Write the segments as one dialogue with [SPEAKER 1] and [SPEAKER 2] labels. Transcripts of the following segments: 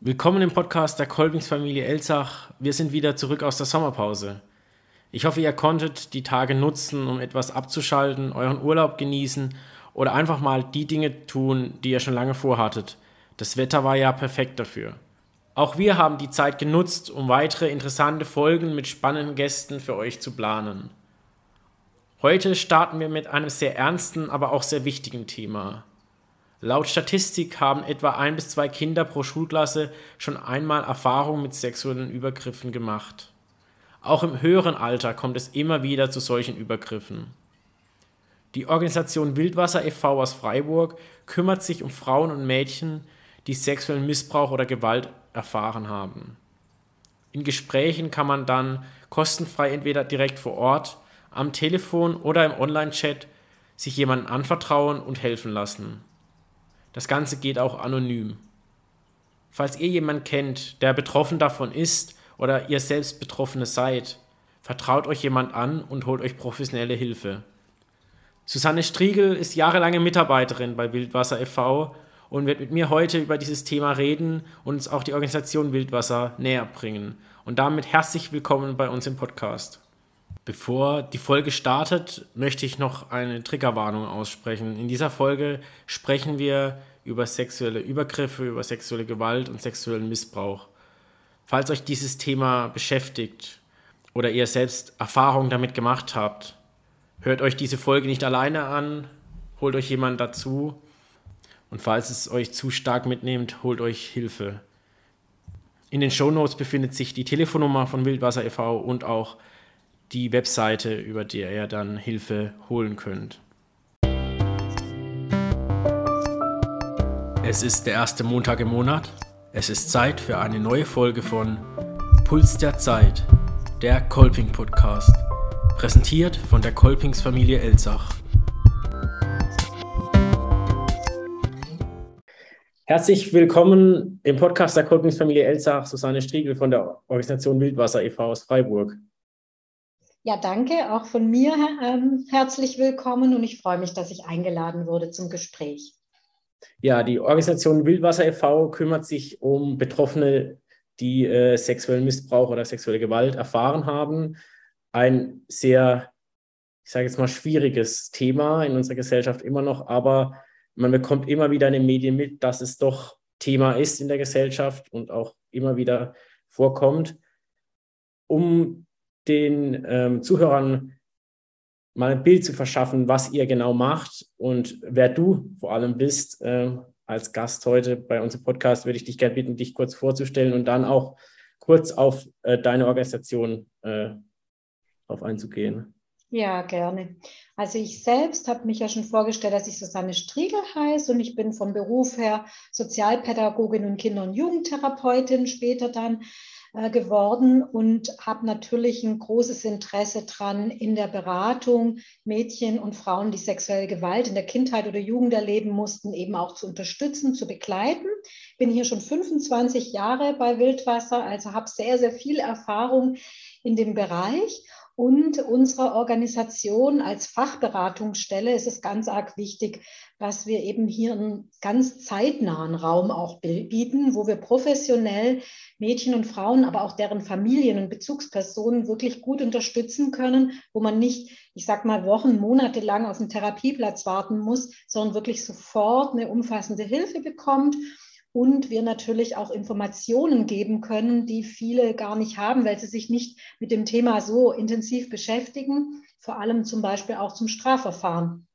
[SPEAKER 1] Willkommen im Podcast der Kolbingsfamilie Elsach. Wir sind wieder zurück aus der Sommerpause. Ich hoffe, ihr konntet die Tage nutzen, um etwas abzuschalten, euren Urlaub genießen oder einfach mal die Dinge tun, die ihr schon lange vorhattet. Das Wetter war ja perfekt dafür. Auch wir haben die Zeit genutzt, um weitere interessante Folgen mit spannenden Gästen für euch zu planen. Heute starten wir mit einem sehr ernsten, aber auch sehr wichtigen Thema. Laut Statistik haben etwa ein bis zwei Kinder pro Schulklasse schon einmal Erfahrung mit sexuellen Übergriffen gemacht. Auch im höheren Alter kommt es immer wieder zu solchen Übergriffen. Die Organisation Wildwasser e.V. aus Freiburg kümmert sich um Frauen und Mädchen, die sexuellen Missbrauch oder Gewalt erfahren haben. In Gesprächen kann man dann kostenfrei entweder direkt vor Ort, am Telefon oder im Online-Chat sich jemandem anvertrauen und helfen lassen. Das Ganze geht auch anonym. Falls ihr jemanden kennt, der betroffen davon ist oder ihr selbst Betroffene seid, vertraut euch jemand an und holt euch professionelle Hilfe. Susanne Striegel ist jahrelange Mitarbeiterin bei Wildwasser e.V. und wird mit mir heute über dieses Thema reden und uns auch die Organisation Wildwasser näher bringen. Und damit herzlich willkommen bei uns im Podcast. Bevor die Folge startet, möchte ich noch eine Triggerwarnung aussprechen. In dieser Folge sprechen wir über sexuelle Übergriffe, über sexuelle Gewalt und sexuellen Missbrauch. Falls euch dieses Thema beschäftigt oder ihr selbst Erfahrungen damit gemacht habt, hört euch diese Folge nicht alleine an, holt euch jemanden dazu und falls es euch zu stark mitnehmt, holt euch Hilfe. In den Shownotes befindet sich die Telefonnummer von Wildwasser e.V. und auch die Webseite, über die ihr dann Hilfe holen könnt. Es ist der erste Montag im Monat. Es ist Zeit für eine neue Folge von Puls der Zeit, der Kolping Podcast, präsentiert von der Kolpingsfamilie Elsach. Herzlich willkommen im Podcast der Kolpingsfamilie Elsach, Susanne Striegel von der Organisation Wildwasser e.V. aus Freiburg.
[SPEAKER 2] Ja, danke auch von mir ähm, herzlich willkommen und ich freue mich, dass ich eingeladen wurde zum Gespräch.
[SPEAKER 1] Ja, die Organisation Wildwasser e.V. kümmert sich um Betroffene, die äh, sexuellen Missbrauch oder sexuelle Gewalt erfahren haben. Ein sehr, ich sage jetzt mal, schwieriges Thema in unserer Gesellschaft immer noch, aber man bekommt immer wieder in den Medien mit, dass es doch Thema ist in der Gesellschaft und auch immer wieder vorkommt. Um den ähm, Zuhörern mal ein Bild zu verschaffen, was ihr genau macht und wer du vor allem bist. Äh, als Gast heute bei unserem Podcast würde ich dich gerne bitten, dich kurz vorzustellen und dann auch kurz auf äh, deine Organisation äh, auf einzugehen.
[SPEAKER 2] Ja, gerne. Also ich selbst habe mich ja schon vorgestellt, dass ich Susanne Striegel heiße und ich bin vom Beruf her Sozialpädagogin und Kinder- und Jugendtherapeutin später dann äh, geworden und habe natürlich ein großes Interesse dran in der Beratung Mädchen und Frauen, die sexuelle Gewalt in der Kindheit oder Jugend erleben mussten, eben auch zu unterstützen, zu begleiten. Bin hier schon 25 Jahre bei Wildwasser, also habe sehr, sehr viel Erfahrung in dem Bereich und unserer Organisation als Fachberatungsstelle ist es ganz arg wichtig, dass wir eben hier einen ganz zeitnahen Raum auch bieten, wo wir professionell Mädchen und Frauen, aber auch deren Familien und Bezugspersonen wirklich gut unterstützen können, wo man nicht, ich sag mal, Wochen, Monate lang auf einen Therapieplatz warten muss, sondern wirklich sofort eine umfassende Hilfe bekommt und wir natürlich auch Informationen geben können, die viele gar nicht haben, weil sie sich nicht mit dem Thema so intensiv beschäftigen, vor allem zum Beispiel auch zum Strafverfahren.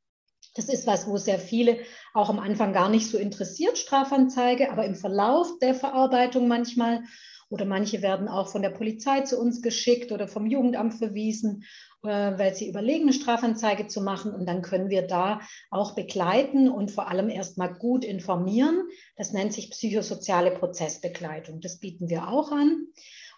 [SPEAKER 2] Das ist was, wo sehr viele auch am Anfang gar nicht so interessiert, Strafanzeige, aber im Verlauf der Verarbeitung manchmal oder manche werden auch von der Polizei zu uns geschickt oder vom Jugendamt verwiesen. Äh, weil sie überlegen, eine Strafanzeige zu machen. Und dann können wir da auch begleiten und vor allem erstmal gut informieren. Das nennt sich psychosoziale Prozessbegleitung. Das bieten wir auch an.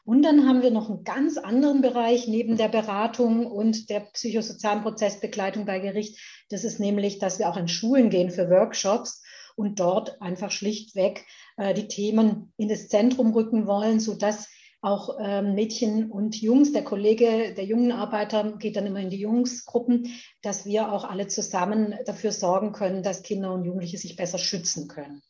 [SPEAKER 2] Und dann haben wir noch einen ganz anderen Bereich neben der Beratung und der psychosozialen Prozessbegleitung bei Gericht. Das ist nämlich, dass wir auch in Schulen gehen für Workshops und dort einfach schlichtweg äh, die Themen in das Zentrum rücken wollen, sodass auch ähm, Mädchen und Jungs. Der Kollege der jungen Arbeiter geht dann immer in die Jungsgruppen, dass wir auch alle zusammen dafür sorgen können, dass Kinder und Jugendliche sich besser schützen können.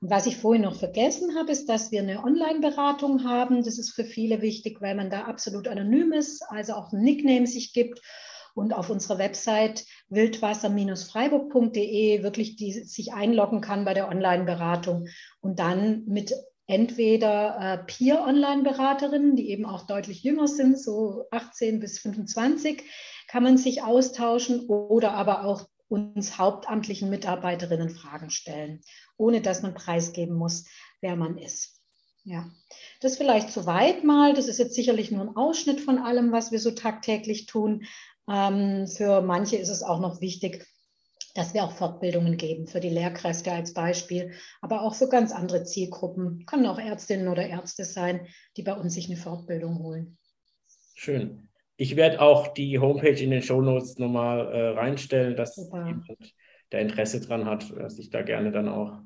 [SPEAKER 2] Und was ich vorhin noch vergessen habe, ist, dass wir eine Online-Beratung haben. Das ist für viele wichtig, weil man da absolut anonym ist, also auch ein Nickname sich gibt und auf unserer Website wildwasser-freiburg.de wirklich die, sich einloggen kann bei der Online-Beratung und dann mit entweder äh, Peer-Online-Beraterinnen, die eben auch deutlich jünger sind, so 18 bis 25, kann man sich austauschen oder aber auch uns hauptamtlichen Mitarbeiterinnen Fragen stellen, ohne dass man preisgeben muss, wer man ist. Ja, das vielleicht soweit mal. Das ist jetzt sicherlich nur ein Ausschnitt von allem, was wir so tagtäglich tun. Ähm, für manche ist es auch noch wichtig, dass wir auch Fortbildungen geben für die Lehrkräfte als Beispiel, aber auch für ganz andere Zielgruppen. Können auch Ärztinnen oder Ärzte sein, die bei uns sich eine Fortbildung holen.
[SPEAKER 1] Schön. Ich werde auch die Homepage in den Show Notes nochmal äh, reinstellen, dass Super. jemand, der Interesse dran hat, sich da gerne dann auch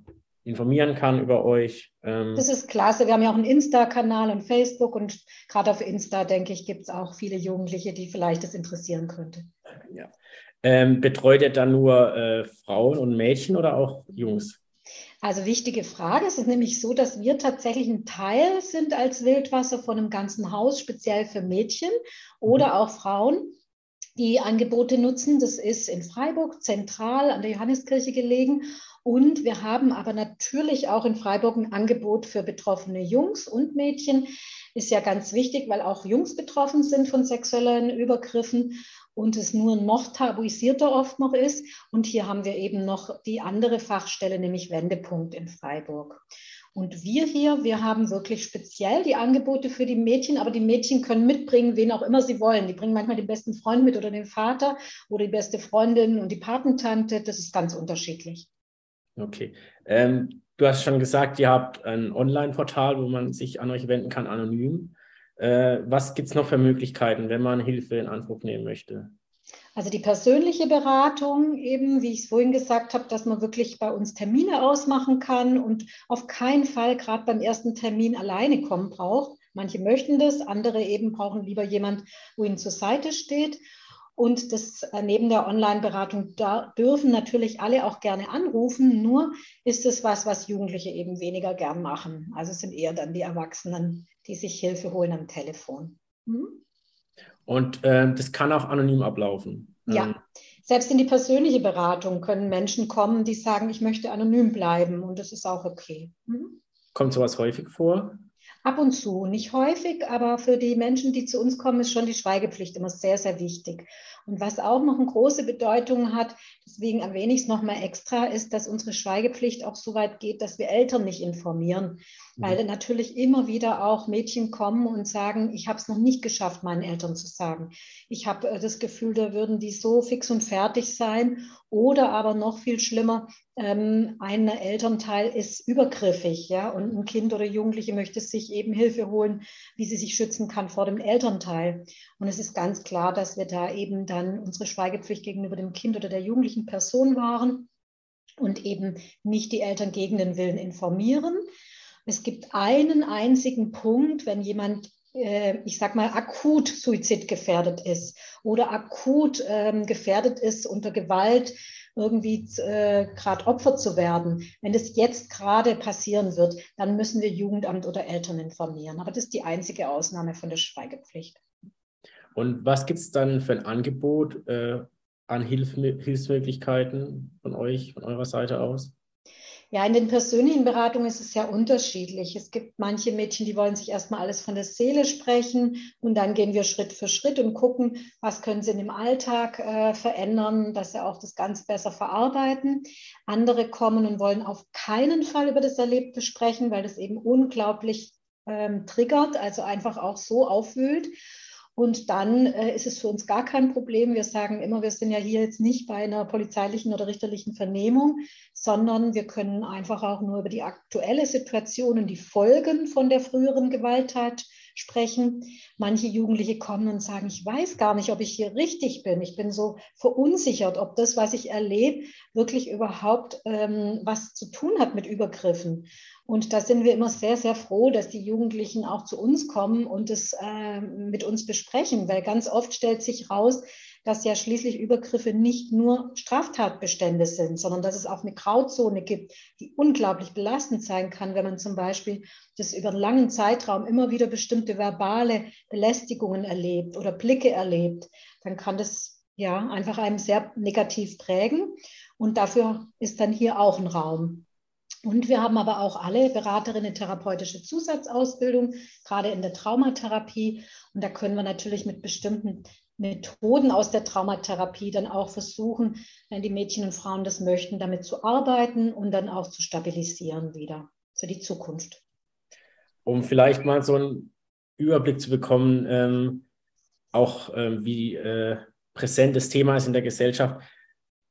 [SPEAKER 1] informieren kann über euch.
[SPEAKER 2] Ähm das ist klasse. Wir haben ja auch einen Insta-Kanal und Facebook und gerade auf Insta, denke ich, gibt es auch viele Jugendliche, die vielleicht das interessieren könnte.
[SPEAKER 1] Ja. Ähm, betreut ihr dann nur äh, Frauen und Mädchen oder auch Jungs?
[SPEAKER 2] Also wichtige Frage. Es ist nämlich so, dass wir tatsächlich ein Teil sind als Wildwasser von einem ganzen Haus, speziell für Mädchen oder mhm. auch Frauen, die Angebote nutzen. Das ist in Freiburg zentral an der Johanneskirche gelegen. Und wir haben aber natürlich auch in Freiburg ein Angebot für betroffene Jungs und Mädchen. Ist ja ganz wichtig, weil auch Jungs betroffen sind von sexuellen Übergriffen und es nur noch tabuisierter oft noch ist. Und hier haben wir eben noch die andere Fachstelle, nämlich Wendepunkt in Freiburg. Und wir hier, wir haben wirklich speziell die Angebote für die Mädchen, aber die Mädchen können mitbringen, wen auch immer sie wollen. Die bringen manchmal den besten Freund mit oder den Vater oder die beste Freundin und die Patentante. Das ist ganz unterschiedlich.
[SPEAKER 1] Okay. Ähm, du hast schon gesagt, ihr habt ein Online-Portal, wo man sich an euch wenden kann, anonym. Äh, was gibt es noch für Möglichkeiten, wenn man Hilfe in Anspruch nehmen möchte?
[SPEAKER 2] Also die persönliche Beratung, eben wie ich es vorhin gesagt habe, dass man wirklich bei uns Termine ausmachen kann und auf keinen Fall gerade beim ersten Termin alleine kommen braucht. Manche möchten das, andere eben brauchen lieber jemand, wo ihnen zur Seite steht. Und das äh, neben der Online-Beratung da dürfen natürlich alle auch gerne anrufen. Nur ist es was, was Jugendliche eben weniger gern machen. Also es sind eher dann die Erwachsenen, die sich Hilfe holen am Telefon.
[SPEAKER 1] Mhm. Und äh, das kann auch anonym ablaufen.
[SPEAKER 2] Ja, ähm. selbst in die persönliche Beratung können Menschen kommen, die sagen, ich möchte anonym bleiben und das ist auch okay.
[SPEAKER 1] Mhm. Kommt sowas häufig vor?
[SPEAKER 2] Ab und zu, nicht häufig, aber für die Menschen, die zu uns kommen, ist schon die Schweigepflicht immer sehr, sehr wichtig. Und was auch noch eine große Bedeutung hat, deswegen erwähne ich es nochmal extra, ist, dass unsere Schweigepflicht auch so weit geht, dass wir Eltern nicht informieren. Weil natürlich immer wieder auch Mädchen kommen und sagen, ich habe es noch nicht geschafft, meinen Eltern zu sagen. Ich habe äh, das Gefühl, da würden die so fix und fertig sein. Oder aber noch viel schlimmer, ähm, ein Elternteil ist übergriffig, ja, und ein Kind oder Jugendliche möchte sich eben Hilfe holen, wie sie sich schützen kann vor dem Elternteil. Und es ist ganz klar, dass wir da eben dann unsere Schweigepflicht gegenüber dem Kind oder der jugendlichen Person wahren und eben nicht die Eltern gegen den Willen informieren. Es gibt einen einzigen Punkt, wenn jemand äh, ich sag mal, akut suizidgefährdet ist oder akut ähm, gefährdet ist, unter Gewalt irgendwie äh, gerade Opfer zu werden. Wenn das jetzt gerade passieren wird, dann müssen wir Jugendamt oder Eltern informieren. Aber das ist die einzige Ausnahme von der Schweigepflicht.
[SPEAKER 1] Und was gibt es dann für ein Angebot äh, an Hilf Hilfsmöglichkeiten von euch, von eurer Seite aus?
[SPEAKER 2] Ja, in den persönlichen Beratungen ist es sehr unterschiedlich. Es gibt manche Mädchen, die wollen sich erstmal alles von der Seele sprechen und dann gehen wir Schritt für Schritt und gucken, was können sie in dem Alltag äh, verändern, dass sie auch das Ganze besser verarbeiten. Andere kommen und wollen auf keinen Fall über das Erlebte sprechen, weil das eben unglaublich ähm, triggert, also einfach auch so aufwühlt. Und dann äh, ist es für uns gar kein Problem. Wir sagen immer, wir sind ja hier jetzt nicht bei einer polizeilichen oder richterlichen Vernehmung, sondern wir können einfach auch nur über die aktuelle Situation und die Folgen von der früheren Gewalttat sprechen. Manche Jugendliche kommen und sagen, ich weiß gar nicht, ob ich hier richtig bin. Ich bin so verunsichert, ob das, was ich erlebe, wirklich überhaupt ähm, was zu tun hat mit Übergriffen. Und da sind wir immer sehr, sehr froh, dass die Jugendlichen auch zu uns kommen und es äh, mit uns besprechen, weil ganz oft stellt sich raus, dass ja schließlich Übergriffe nicht nur Straftatbestände sind, sondern dass es auch eine Grauzone gibt, die unglaublich belastend sein kann, wenn man zum Beispiel das über einen langen Zeitraum immer wieder bestimmte verbale Belästigungen erlebt oder Blicke erlebt, dann kann das ja einfach einem sehr negativ prägen. Und dafür ist dann hier auch ein Raum. Und wir haben aber auch alle Beraterinnen therapeutische Zusatzausbildung, gerade in der Traumatherapie. Und da können wir natürlich mit bestimmten Methoden aus der Traumatherapie dann auch versuchen, wenn die Mädchen und Frauen das möchten, damit zu arbeiten und dann auch zu stabilisieren wieder für die Zukunft.
[SPEAKER 1] Um vielleicht mal so einen Überblick zu bekommen, ähm, auch ähm, wie äh, präsent das Thema ist in der Gesellschaft,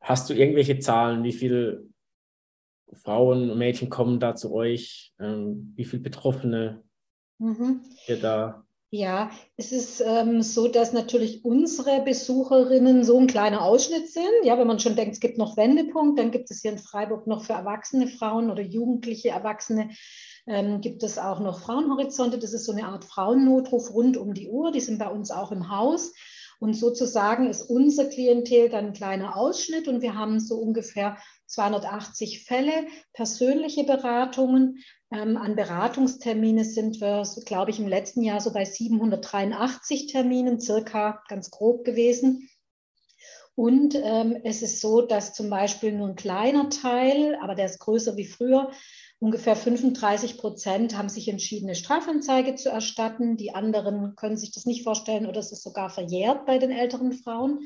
[SPEAKER 1] hast du irgendwelche Zahlen, wie viele Frauen und Mädchen kommen da zu euch? Ähm, wie viele Betroffene mhm. ihr da?
[SPEAKER 2] Ja, es ist ähm, so, dass natürlich unsere Besucherinnen so ein kleiner Ausschnitt sind. Ja, wenn man schon denkt, es gibt noch Wendepunkt, dann gibt es hier in Freiburg noch für erwachsene Frauen oder jugendliche Erwachsene ähm, gibt es auch noch Frauenhorizonte. Das ist so eine Art Frauennotruf rund um die Uhr. Die sind bei uns auch im Haus. Und sozusagen ist unser Klientel dann ein kleiner Ausschnitt und wir haben so ungefähr 280 Fälle, persönliche Beratungen. Ähm, an Beratungstermine sind wir, glaube ich, im letzten Jahr so bei 783 Terminen, circa ganz grob gewesen. Und ähm, es ist so, dass zum Beispiel nur ein kleiner Teil, aber der ist größer wie früher, ungefähr 35 Prozent haben sich entschieden, eine Strafanzeige zu erstatten. Die anderen können sich das nicht vorstellen oder es ist sogar verjährt bei den älteren Frauen.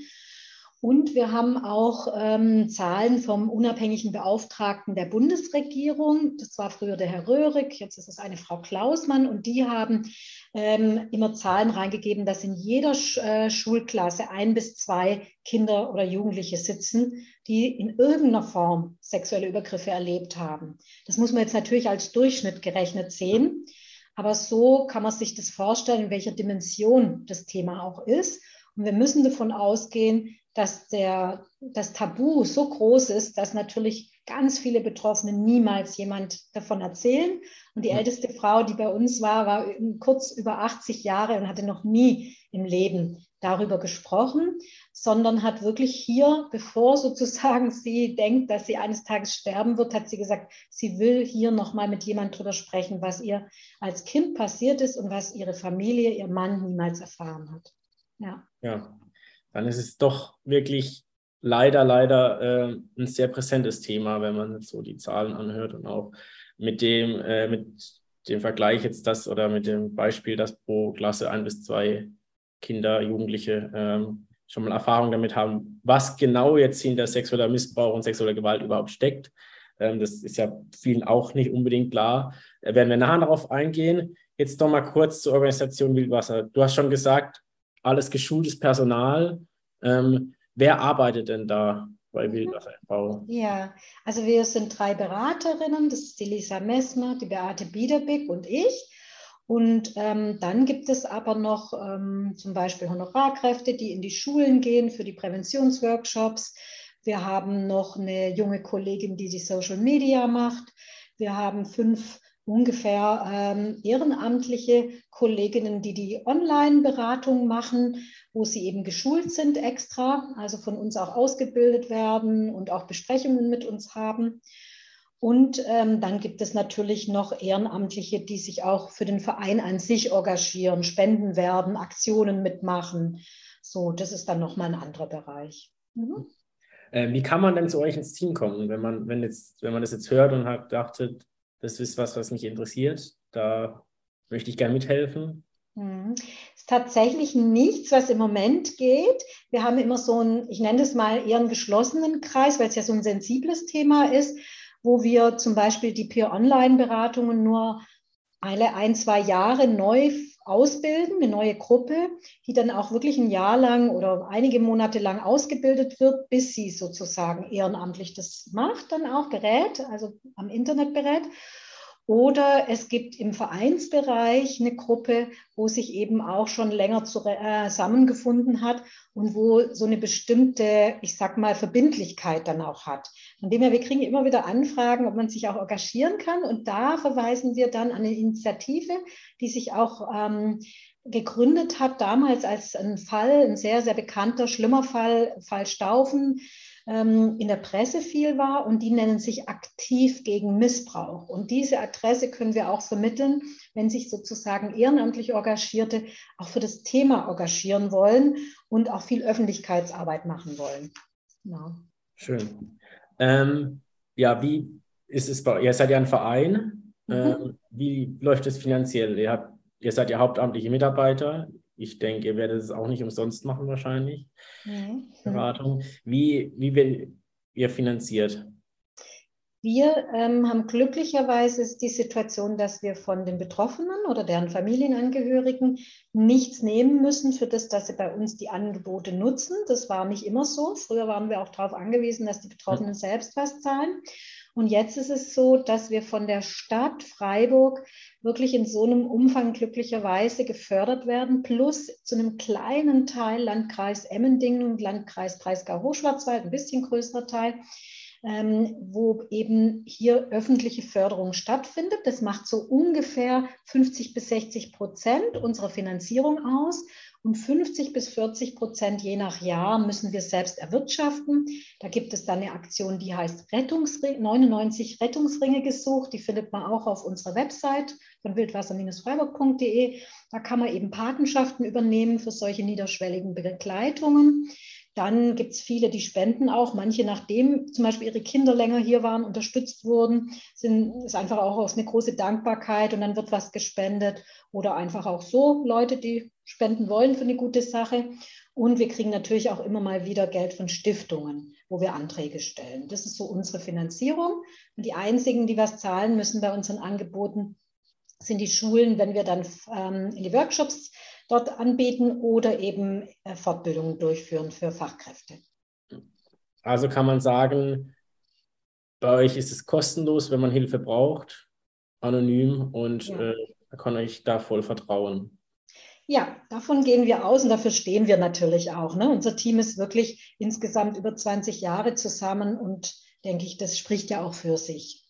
[SPEAKER 2] Und wir haben auch ähm, Zahlen vom unabhängigen Beauftragten der Bundesregierung. Das war früher der Herr Röhrig, jetzt ist es eine Frau Klausmann. Und die haben ähm, immer Zahlen reingegeben, dass in jeder Sch äh, Schulklasse ein bis zwei Kinder oder Jugendliche sitzen, die in irgendeiner Form sexuelle Übergriffe erlebt haben. Das muss man jetzt natürlich als Durchschnitt gerechnet sehen. Aber so kann man sich das vorstellen, in welcher Dimension das Thema auch ist. Und wir müssen davon ausgehen, dass der, das Tabu so groß ist, dass natürlich ganz viele Betroffene niemals jemand davon erzählen. Und die ja. älteste Frau, die bei uns war, war kurz über 80 Jahre und hatte noch nie im Leben darüber gesprochen, sondern hat wirklich hier, bevor sozusagen sie denkt, dass sie eines Tages sterben wird, hat sie gesagt, sie will hier nochmal mit jemandem drüber sprechen, was ihr als Kind passiert ist und was ihre Familie, ihr Mann niemals erfahren hat.
[SPEAKER 1] Ja. ja dann ist es doch wirklich leider, leider äh, ein sehr präsentes Thema, wenn man so die Zahlen anhört und auch mit dem, äh, mit dem Vergleich jetzt das oder mit dem Beispiel, dass pro Klasse ein bis zwei Kinder, Jugendliche ähm, schon mal Erfahrung damit haben, was genau jetzt hinter sexueller Missbrauch und sexueller Gewalt überhaupt steckt. Ähm, das ist ja vielen auch nicht unbedingt klar. Da werden wir nachher darauf eingehen. Jetzt noch mal kurz zur Organisation Wildwasser. Du hast schon gesagt, alles geschultes Personal. Ähm, wer arbeitet denn da bei mhm. Wildwasser e.V.?
[SPEAKER 2] Ja, also wir sind drei Beraterinnen. Das ist die Lisa Messmer, die Beate Biederbeck und ich. Und ähm, dann gibt es aber noch ähm, zum Beispiel Honorarkräfte, die in die Schulen gehen für die Präventionsworkshops. Wir haben noch eine junge Kollegin, die die Social Media macht. Wir haben fünf ungefähr ähm, ehrenamtliche Kolleginnen, die die Online-Beratung machen, wo sie eben geschult sind extra, also von uns auch ausgebildet werden und auch Besprechungen mit uns haben. Und ähm, dann gibt es natürlich noch Ehrenamtliche, die sich auch für den Verein an sich engagieren, spenden werden, Aktionen mitmachen. So, das ist dann nochmal ein anderer Bereich. Mhm.
[SPEAKER 1] Äh, wie kann man denn zu euch ins Team kommen, wenn man, wenn jetzt, wenn man das jetzt hört und hat dachtet, das ist was, was mich interessiert. Da möchte ich gerne mithelfen.
[SPEAKER 2] Mhm. Ist tatsächlich nichts, was im Moment geht. Wir haben immer so einen, ich nenne es mal eher einen geschlossenen Kreis, weil es ja so ein sensibles Thema ist, wo wir zum Beispiel die Peer-Online-Beratungen nur alle ein, zwei Jahre neu ausbilden, eine neue Gruppe, die dann auch wirklich ein Jahr lang oder einige Monate lang ausgebildet wird, bis sie sozusagen ehrenamtlich das macht, dann auch gerät, also am Internet berät. Oder es gibt im Vereinsbereich eine Gruppe, wo sich eben auch schon länger äh, zusammengefunden hat und wo so eine bestimmte, ich sag mal, Verbindlichkeit dann auch hat. Von dem her, wir kriegen immer wieder Anfragen, ob man sich auch engagieren kann. Und da verweisen wir dann an eine Initiative, die sich auch ähm, gegründet hat, damals als ein Fall, ein sehr, sehr bekannter, schlimmer Fall, Fall Staufen, ähm, in der Presse viel war und die nennen sich aktiv gegen Missbrauch. Und diese Adresse können wir auch vermitteln, wenn sich sozusagen ehrenamtlich Engagierte auch für das Thema engagieren wollen und auch viel Öffentlichkeitsarbeit machen wollen.
[SPEAKER 1] Genau. Schön. Ähm, ja, wie ist es bei? Ihr seid ja ein Verein. Mhm. Ähm, wie läuft es finanziell? Ihr, habt, ihr seid ja hauptamtliche Mitarbeiter. Ich denke, ihr werdet es auch nicht umsonst machen wahrscheinlich. Mhm. Beratung. Wie, wie wird ihr finanziert?
[SPEAKER 2] Wir ähm, haben glücklicherweise die Situation, dass wir von den Betroffenen oder deren Familienangehörigen nichts nehmen müssen für das, dass sie bei uns die Angebote nutzen. Das war nicht immer so. Früher waren wir auch darauf angewiesen, dass die Betroffenen selbst was zahlen. Und jetzt ist es so, dass wir von der Stadt Freiburg wirklich in so einem Umfang glücklicherweise gefördert werden, plus zu einem kleinen Teil Landkreis Emmendingen und Landkreis Breisgau-Hochschwarzwald, ein bisschen größerer Teil, ähm, wo eben hier öffentliche Förderung stattfindet. Das macht so ungefähr 50 bis 60 Prozent unserer Finanzierung aus. Und 50 bis 40 Prozent je nach Jahr müssen wir selbst erwirtschaften. Da gibt es dann eine Aktion, die heißt Rettungsring, 99 Rettungsringe gesucht. Die findet man auch auf unserer Website von wildwasser-freiburg.de. Da kann man eben Patenschaften übernehmen für solche niederschwelligen Begleitungen. Dann gibt es viele, die spenden auch. Manche, nachdem zum Beispiel ihre Kinder länger hier waren, unterstützt wurden, sind, ist einfach auch aus eine große Dankbarkeit und dann wird was gespendet. Oder einfach auch so Leute, die spenden wollen für eine gute Sache. Und wir kriegen natürlich auch immer mal wieder Geld von Stiftungen, wo wir Anträge stellen. Das ist so unsere Finanzierung. Und die einzigen, die was zahlen müssen bei unseren Angeboten, sind die Schulen, wenn wir dann ähm, in die Workshops dort anbieten oder eben äh, Fortbildungen durchführen für Fachkräfte.
[SPEAKER 1] Also kann man sagen, bei euch ist es kostenlos, wenn man Hilfe braucht, anonym und ja. äh, kann euch da voll vertrauen.
[SPEAKER 2] Ja, davon gehen wir aus und dafür stehen wir natürlich auch. Ne? Unser Team ist wirklich insgesamt über 20 Jahre zusammen und denke ich, das spricht ja auch für sich.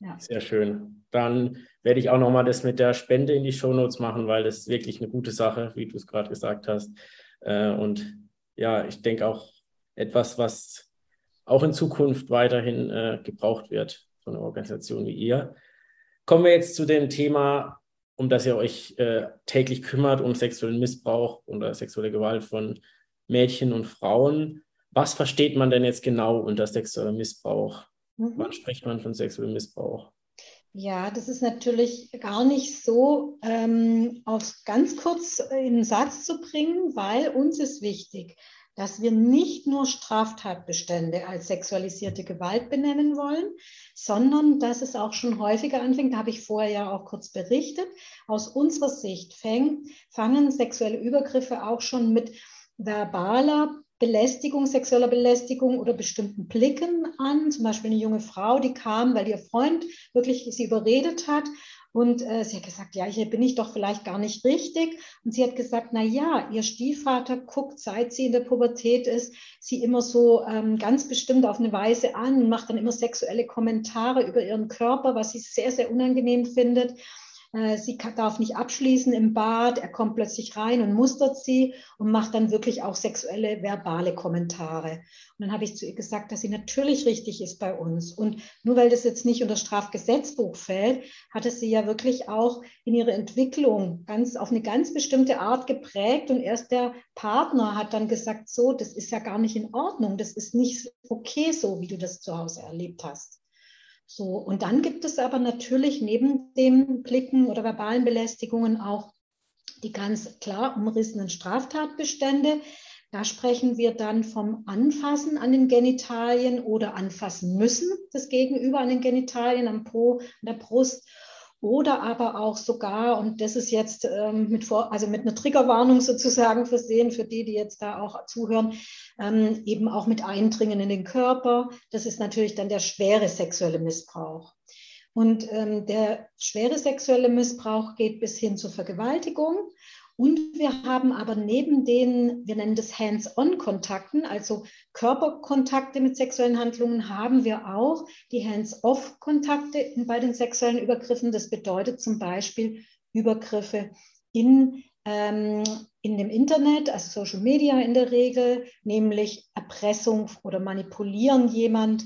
[SPEAKER 1] Ja. Sehr schön. Dann werde ich auch nochmal das mit der Spende in die Shownotes machen, weil das ist wirklich eine gute Sache, wie du es gerade gesagt hast. Äh, und ja, ich denke auch etwas, was auch in Zukunft weiterhin äh, gebraucht wird von einer Organisation wie ihr. Kommen wir jetzt zu dem Thema, um das ihr euch äh, täglich kümmert, um sexuellen Missbrauch oder sexuelle Gewalt von Mädchen und Frauen. Was versteht man denn jetzt genau unter sexueller Missbrauch? Mhm. Wann spricht man von sexuellem Missbrauch?
[SPEAKER 2] Ja, das ist natürlich gar nicht so ähm, auf ganz kurz in den Satz zu bringen, weil uns ist wichtig, dass wir nicht nur Straftatbestände als sexualisierte Gewalt benennen wollen, sondern dass es auch schon häufiger anfängt, da habe ich vorher ja auch kurz berichtet, aus unserer Sicht fängt, fangen sexuelle Übergriffe auch schon mit verbaler Belästigung, sexueller Belästigung oder bestimmten Blicken an. Zum Beispiel eine junge Frau, die kam, weil ihr Freund wirklich sie überredet hat. Und äh, sie hat gesagt, ja, hier bin ich doch vielleicht gar nicht richtig. Und sie hat gesagt, na ja, ihr Stiefvater guckt, seit sie in der Pubertät ist, sie immer so ähm, ganz bestimmt auf eine Weise an und macht dann immer sexuelle Kommentare über ihren Körper, was sie sehr, sehr unangenehm findet. Äh, sie darf nicht abschließen im Bad, er kommt plötzlich rein und mustert sie und macht dann wirklich auch sexuelle, verbale Kommentare. Und dann habe ich zu ihr gesagt, dass sie natürlich richtig ist bei uns. Und nur weil das jetzt nicht unter Strafgesetzbuch fällt, hat es sie ja wirklich auch in ihrer Entwicklung ganz auf eine ganz bestimmte Art geprägt. Und erst der Partner hat dann gesagt, so, das ist ja gar nicht in Ordnung, das ist nicht okay so, wie du das zu Hause erlebt hast. So, und dann gibt es aber natürlich neben den Blicken oder verbalen Belästigungen auch die ganz klar umrissenen Straftatbestände. Da sprechen wir dann vom Anfassen an den Genitalien oder anfassen müssen des Gegenüber an den Genitalien, am Po, an der Brust oder aber auch sogar, und das ist jetzt ähm, mit, vor, also mit einer Triggerwarnung sozusagen versehen für die, die jetzt da auch zuhören, ähm, eben auch mit Eindringen in den Körper. Das ist natürlich dann der schwere sexuelle Missbrauch. Und ähm, der schwere sexuelle Missbrauch geht bis hin zur Vergewaltigung. Und wir haben aber neben den, wir nennen das Hands-on-Kontakten, also Körperkontakte mit sexuellen Handlungen, haben wir auch die Hands-off-Kontakte bei den sexuellen Übergriffen. Das bedeutet zum Beispiel Übergriffe in ähm, in dem Internet, also Social Media in der Regel, nämlich Erpressung oder Manipulieren jemand,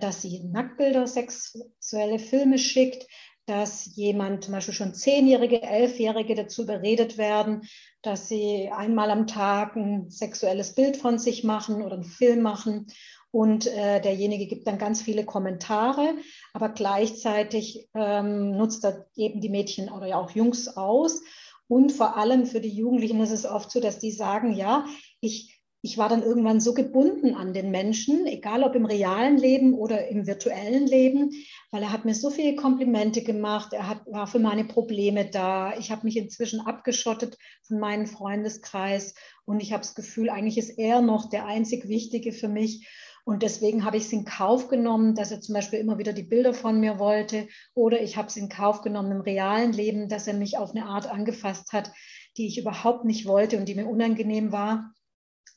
[SPEAKER 2] dass sie Nacktbilder, sexuelle Filme schickt, dass jemand, zum Beispiel schon Zehnjährige, Elfjährige dazu überredet werden, dass sie einmal am Tag ein sexuelles Bild von sich machen oder einen Film machen. Und äh, derjenige gibt dann ganz viele Kommentare, aber gleichzeitig ähm, nutzt er eben die Mädchen oder ja auch Jungs aus. Und vor allem für die Jugendlichen ist es oft so, dass die sagen, ja, ich ich war dann irgendwann so gebunden an den Menschen, egal ob im realen Leben oder im virtuellen Leben, weil er hat mir so viele Komplimente gemacht, er hat, war für meine Probleme da. Ich habe mich inzwischen abgeschottet von meinem Freundeskreis und ich habe das Gefühl, eigentlich ist er noch der einzig Wichtige für mich. Und deswegen habe ich es in Kauf genommen, dass er zum Beispiel immer wieder die Bilder von mir wollte. Oder ich habe es in Kauf genommen im realen Leben, dass er mich auf eine Art angefasst hat, die ich überhaupt nicht wollte und die mir unangenehm war.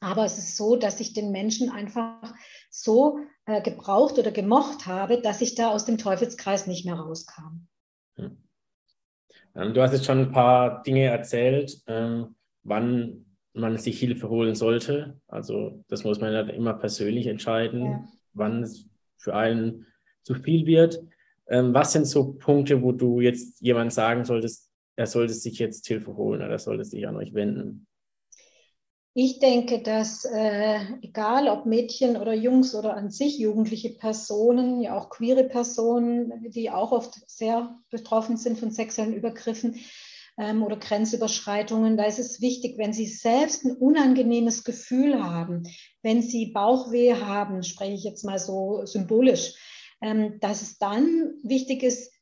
[SPEAKER 2] Aber es ist so, dass ich den Menschen einfach so äh, gebraucht oder gemocht habe, dass ich da aus dem Teufelskreis nicht mehr rauskam. Hm.
[SPEAKER 1] Ähm, du hast jetzt schon ein paar Dinge erzählt, ähm, wann man sich Hilfe holen sollte. Also das muss man ja immer persönlich entscheiden, ja. wann es für einen zu viel wird. Ähm, was sind so Punkte, wo du jetzt jemand sagen solltest, er sollte sich jetzt Hilfe holen oder er sollte sich an euch wenden?
[SPEAKER 2] Ich denke, dass äh, egal ob Mädchen oder Jungs oder an sich jugendliche Personen, ja auch queere Personen, die auch oft sehr betroffen sind von sexuellen Übergriffen ähm, oder Grenzüberschreitungen, da ist es wichtig, wenn sie selbst ein unangenehmes Gefühl haben, wenn sie Bauchweh haben, spreche ich jetzt mal so symbolisch, ähm, dass es dann wichtig ist,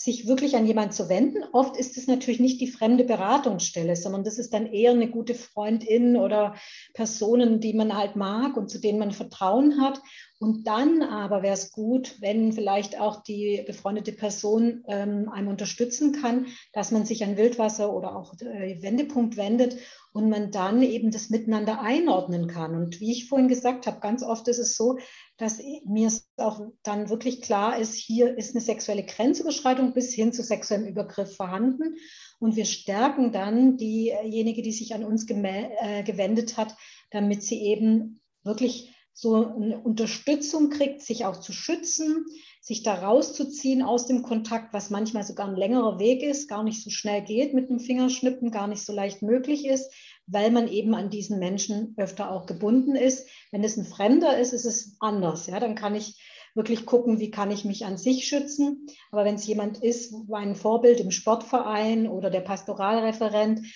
[SPEAKER 2] sich wirklich an jemanden zu wenden. Oft ist es natürlich nicht die fremde Beratungsstelle, sondern das ist dann eher eine gute Freundin oder Personen, die man halt mag und zu denen man Vertrauen hat. Und dann aber wäre es gut, wenn vielleicht auch die befreundete Person ähm, einem unterstützen kann, dass man sich an Wildwasser oder auch äh, Wendepunkt wendet und man dann eben das miteinander einordnen kann. Und wie ich vorhin gesagt habe, ganz oft ist es so, dass mir auch dann wirklich klar ist, hier ist eine sexuelle Grenzüberschreitung bis hin zu sexuellem Übergriff vorhanden. Und wir stärken dann diejenige, die sich an uns äh, gewendet hat, damit sie eben wirklich so eine Unterstützung kriegt, sich auch zu schützen, sich da rauszuziehen aus dem Kontakt, was manchmal sogar ein längerer Weg ist, gar nicht so schnell geht mit dem Fingerschnippen, gar nicht so leicht möglich ist, weil man eben an diesen Menschen öfter auch gebunden ist. Wenn es ein Fremder ist, ist es anders. Ja, dann kann ich wirklich gucken, wie kann ich mich an sich schützen. Aber wenn es jemand ist, ein Vorbild im Sportverein oder der Pastoralreferent,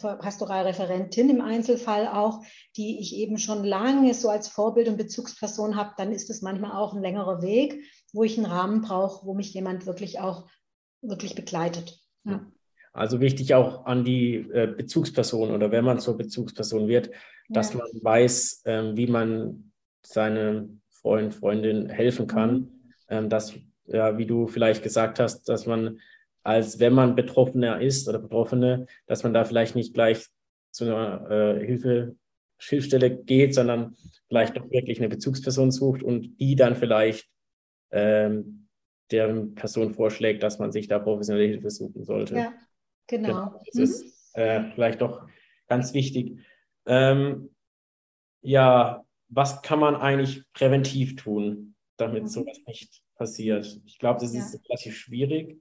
[SPEAKER 2] Pastoralreferentin im Einzelfall auch, die ich eben schon lange so als Vorbild und Bezugsperson habe, dann ist es manchmal auch ein längerer Weg, wo ich einen Rahmen brauche, wo mich jemand wirklich auch wirklich begleitet. Ja.
[SPEAKER 1] Also wichtig auch an die äh, Bezugsperson oder wenn man zur Bezugsperson wird, ja. dass man weiß, ähm, wie man seinem Freund, Freundin helfen kann. Mhm. Ähm, dass, ja, wie du vielleicht gesagt hast, dass man als wenn man Betroffener ist oder Betroffene, dass man da vielleicht nicht gleich zu einer äh, Hilfe, Hilfsstelle geht, sondern vielleicht doch wirklich eine Bezugsperson sucht und die dann vielleicht ähm, der Person vorschlägt, dass man sich da professionelle Hilfe suchen sollte. Ja,
[SPEAKER 2] genau. genau.
[SPEAKER 1] Das mhm. ist äh, vielleicht doch ganz wichtig. Ähm, ja, was kann man eigentlich präventiv tun, damit mhm. sowas nicht passiert? Ich glaube, das ja. ist relativ schwierig.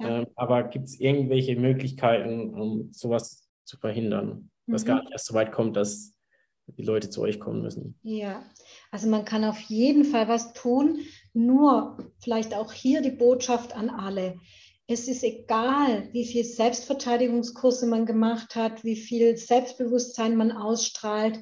[SPEAKER 1] Ja. Ähm, aber gibt es irgendwelche Möglichkeiten, um sowas zu verhindern, dass mhm. gar nicht erst so weit kommt, dass die Leute zu euch kommen müssen?
[SPEAKER 2] Ja, also man kann auf jeden Fall was tun, nur vielleicht auch hier die Botschaft an alle. Es ist egal, wie viel Selbstverteidigungskurse man gemacht hat, wie viel Selbstbewusstsein man ausstrahlt.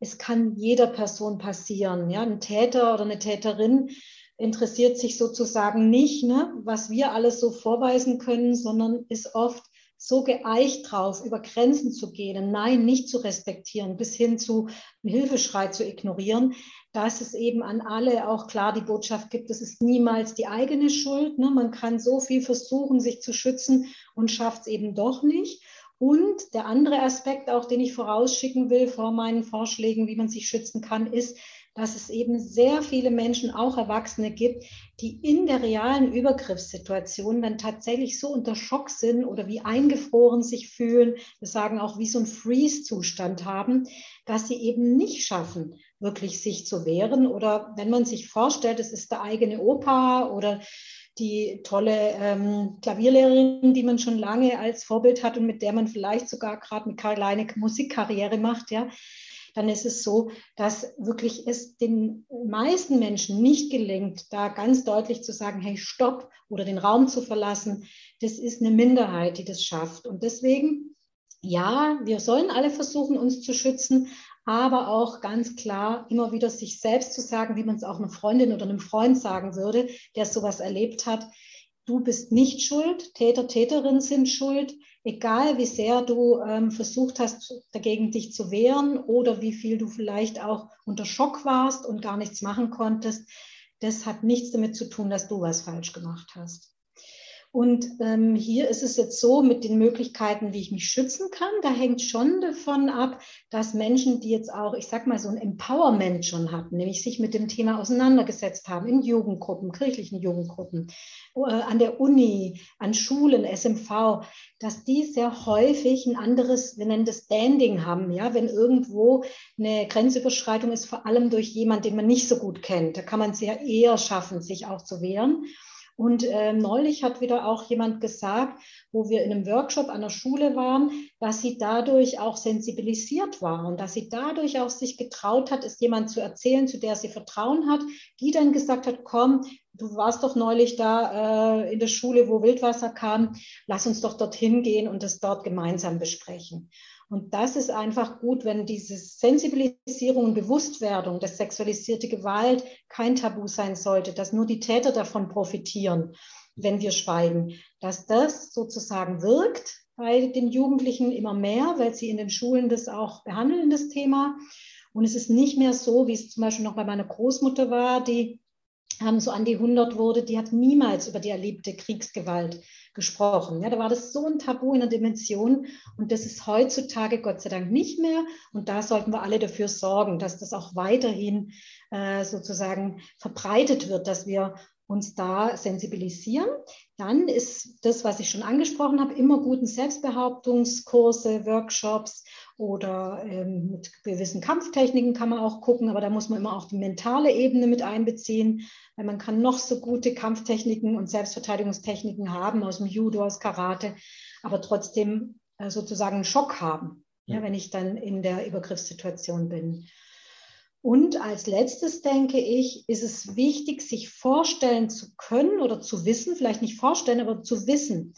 [SPEAKER 2] Es kann jeder Person passieren. Ja? Ein Täter oder eine Täterin interessiert sich sozusagen nicht, ne, was wir alles so vorweisen können, sondern ist oft so geeicht drauf, über Grenzen zu gehen, Nein nicht zu respektieren, bis hin zu einen Hilfeschrei zu ignorieren, dass es eben an alle auch klar die Botschaft gibt, es ist niemals die eigene Schuld. Ne? Man kann so viel versuchen, sich zu schützen und schafft es eben doch nicht. Und der andere Aspekt, auch den ich vorausschicken will vor meinen Vorschlägen, wie man sich schützen kann, ist, dass es eben sehr viele Menschen, auch Erwachsene gibt, die in der realen Übergriffssituation dann tatsächlich so unter Schock sind oder wie eingefroren sich fühlen, wir sagen auch wie so ein Freeze-Zustand haben, dass sie eben nicht schaffen, wirklich sich zu wehren. Oder wenn man sich vorstellt, es ist der eigene Opa oder die tolle ähm, Klavierlehrerin, die man schon lange als Vorbild hat und mit der man vielleicht sogar gerade eine kleine Musikkarriere macht, ja, dann ist es so, dass wirklich es den meisten Menschen nicht gelingt, da ganz deutlich zu sagen, hey, stopp oder den Raum zu verlassen. Das ist eine Minderheit, die das schafft. Und deswegen, ja, wir sollen alle versuchen, uns zu schützen, aber auch ganz klar immer wieder sich selbst zu sagen, wie man es auch einer Freundin oder einem Freund sagen würde, der sowas erlebt hat. Du bist nicht schuld, Täter, Täterin sind schuld, egal wie sehr du ähm, versucht hast, dagegen dich zu wehren oder wie viel du vielleicht auch unter Schock warst und gar nichts machen konntest. Das hat nichts damit zu tun, dass du was falsch gemacht hast. Und ähm, hier ist es jetzt so mit den Möglichkeiten, wie ich mich schützen kann. Da hängt schon davon ab, dass Menschen, die jetzt auch, ich sag mal, so ein Empowerment schon hatten, nämlich sich mit dem Thema auseinandergesetzt haben in Jugendgruppen, kirchlichen Jugendgruppen, äh, an der Uni, an Schulen, SMV, dass die sehr häufig ein anderes, wir nennen das Standing haben. Ja, wenn irgendwo eine Grenzüberschreitung ist, vor allem durch jemanden, den man nicht so gut kennt, da kann man es ja eher schaffen, sich auch zu wehren. Und äh, neulich hat wieder auch jemand gesagt, wo wir in einem Workshop an der Schule waren, dass sie dadurch auch sensibilisiert war und dass sie dadurch auch sich getraut hat, es jemand zu erzählen, zu der sie Vertrauen hat, die dann gesagt hat, komm, du warst doch neulich da äh, in der Schule, wo Wildwasser kam, lass uns doch dorthin gehen und das dort gemeinsam besprechen. Und das ist einfach gut, wenn diese Sensibilisierung und Bewusstwerdung, dass sexualisierte Gewalt kein Tabu sein sollte, dass nur die Täter davon profitieren, wenn wir schweigen, dass das sozusagen wirkt bei den Jugendlichen immer mehr, weil sie in den Schulen das auch behandeln, das Thema. Und es ist nicht mehr so, wie es zum Beispiel noch bei meiner Großmutter war, die ähm, so an die 100 wurde, die hat niemals über die erlebte Kriegsgewalt gesprochen. Ja, da war das so ein Tabu in der Dimension und das ist heutzutage Gott sei Dank nicht mehr. Und da sollten wir alle dafür sorgen, dass das auch weiterhin äh, sozusagen verbreitet wird, dass wir uns da sensibilisieren. Dann ist das, was ich schon angesprochen habe, immer guten Selbstbehauptungskurse, Workshops oder ähm, mit gewissen Kampftechniken kann man auch gucken, aber da muss man immer auch die mentale Ebene mit einbeziehen, weil man kann noch so gute Kampftechniken und Selbstverteidigungstechniken haben aus dem Judo, aus Karate, aber trotzdem äh, sozusagen einen Schock haben, ja. Ja, wenn ich dann in der Übergriffssituation bin. Und als letztes denke ich, ist es wichtig, sich vorstellen zu können oder zu wissen, vielleicht nicht vorstellen, aber zu wissen,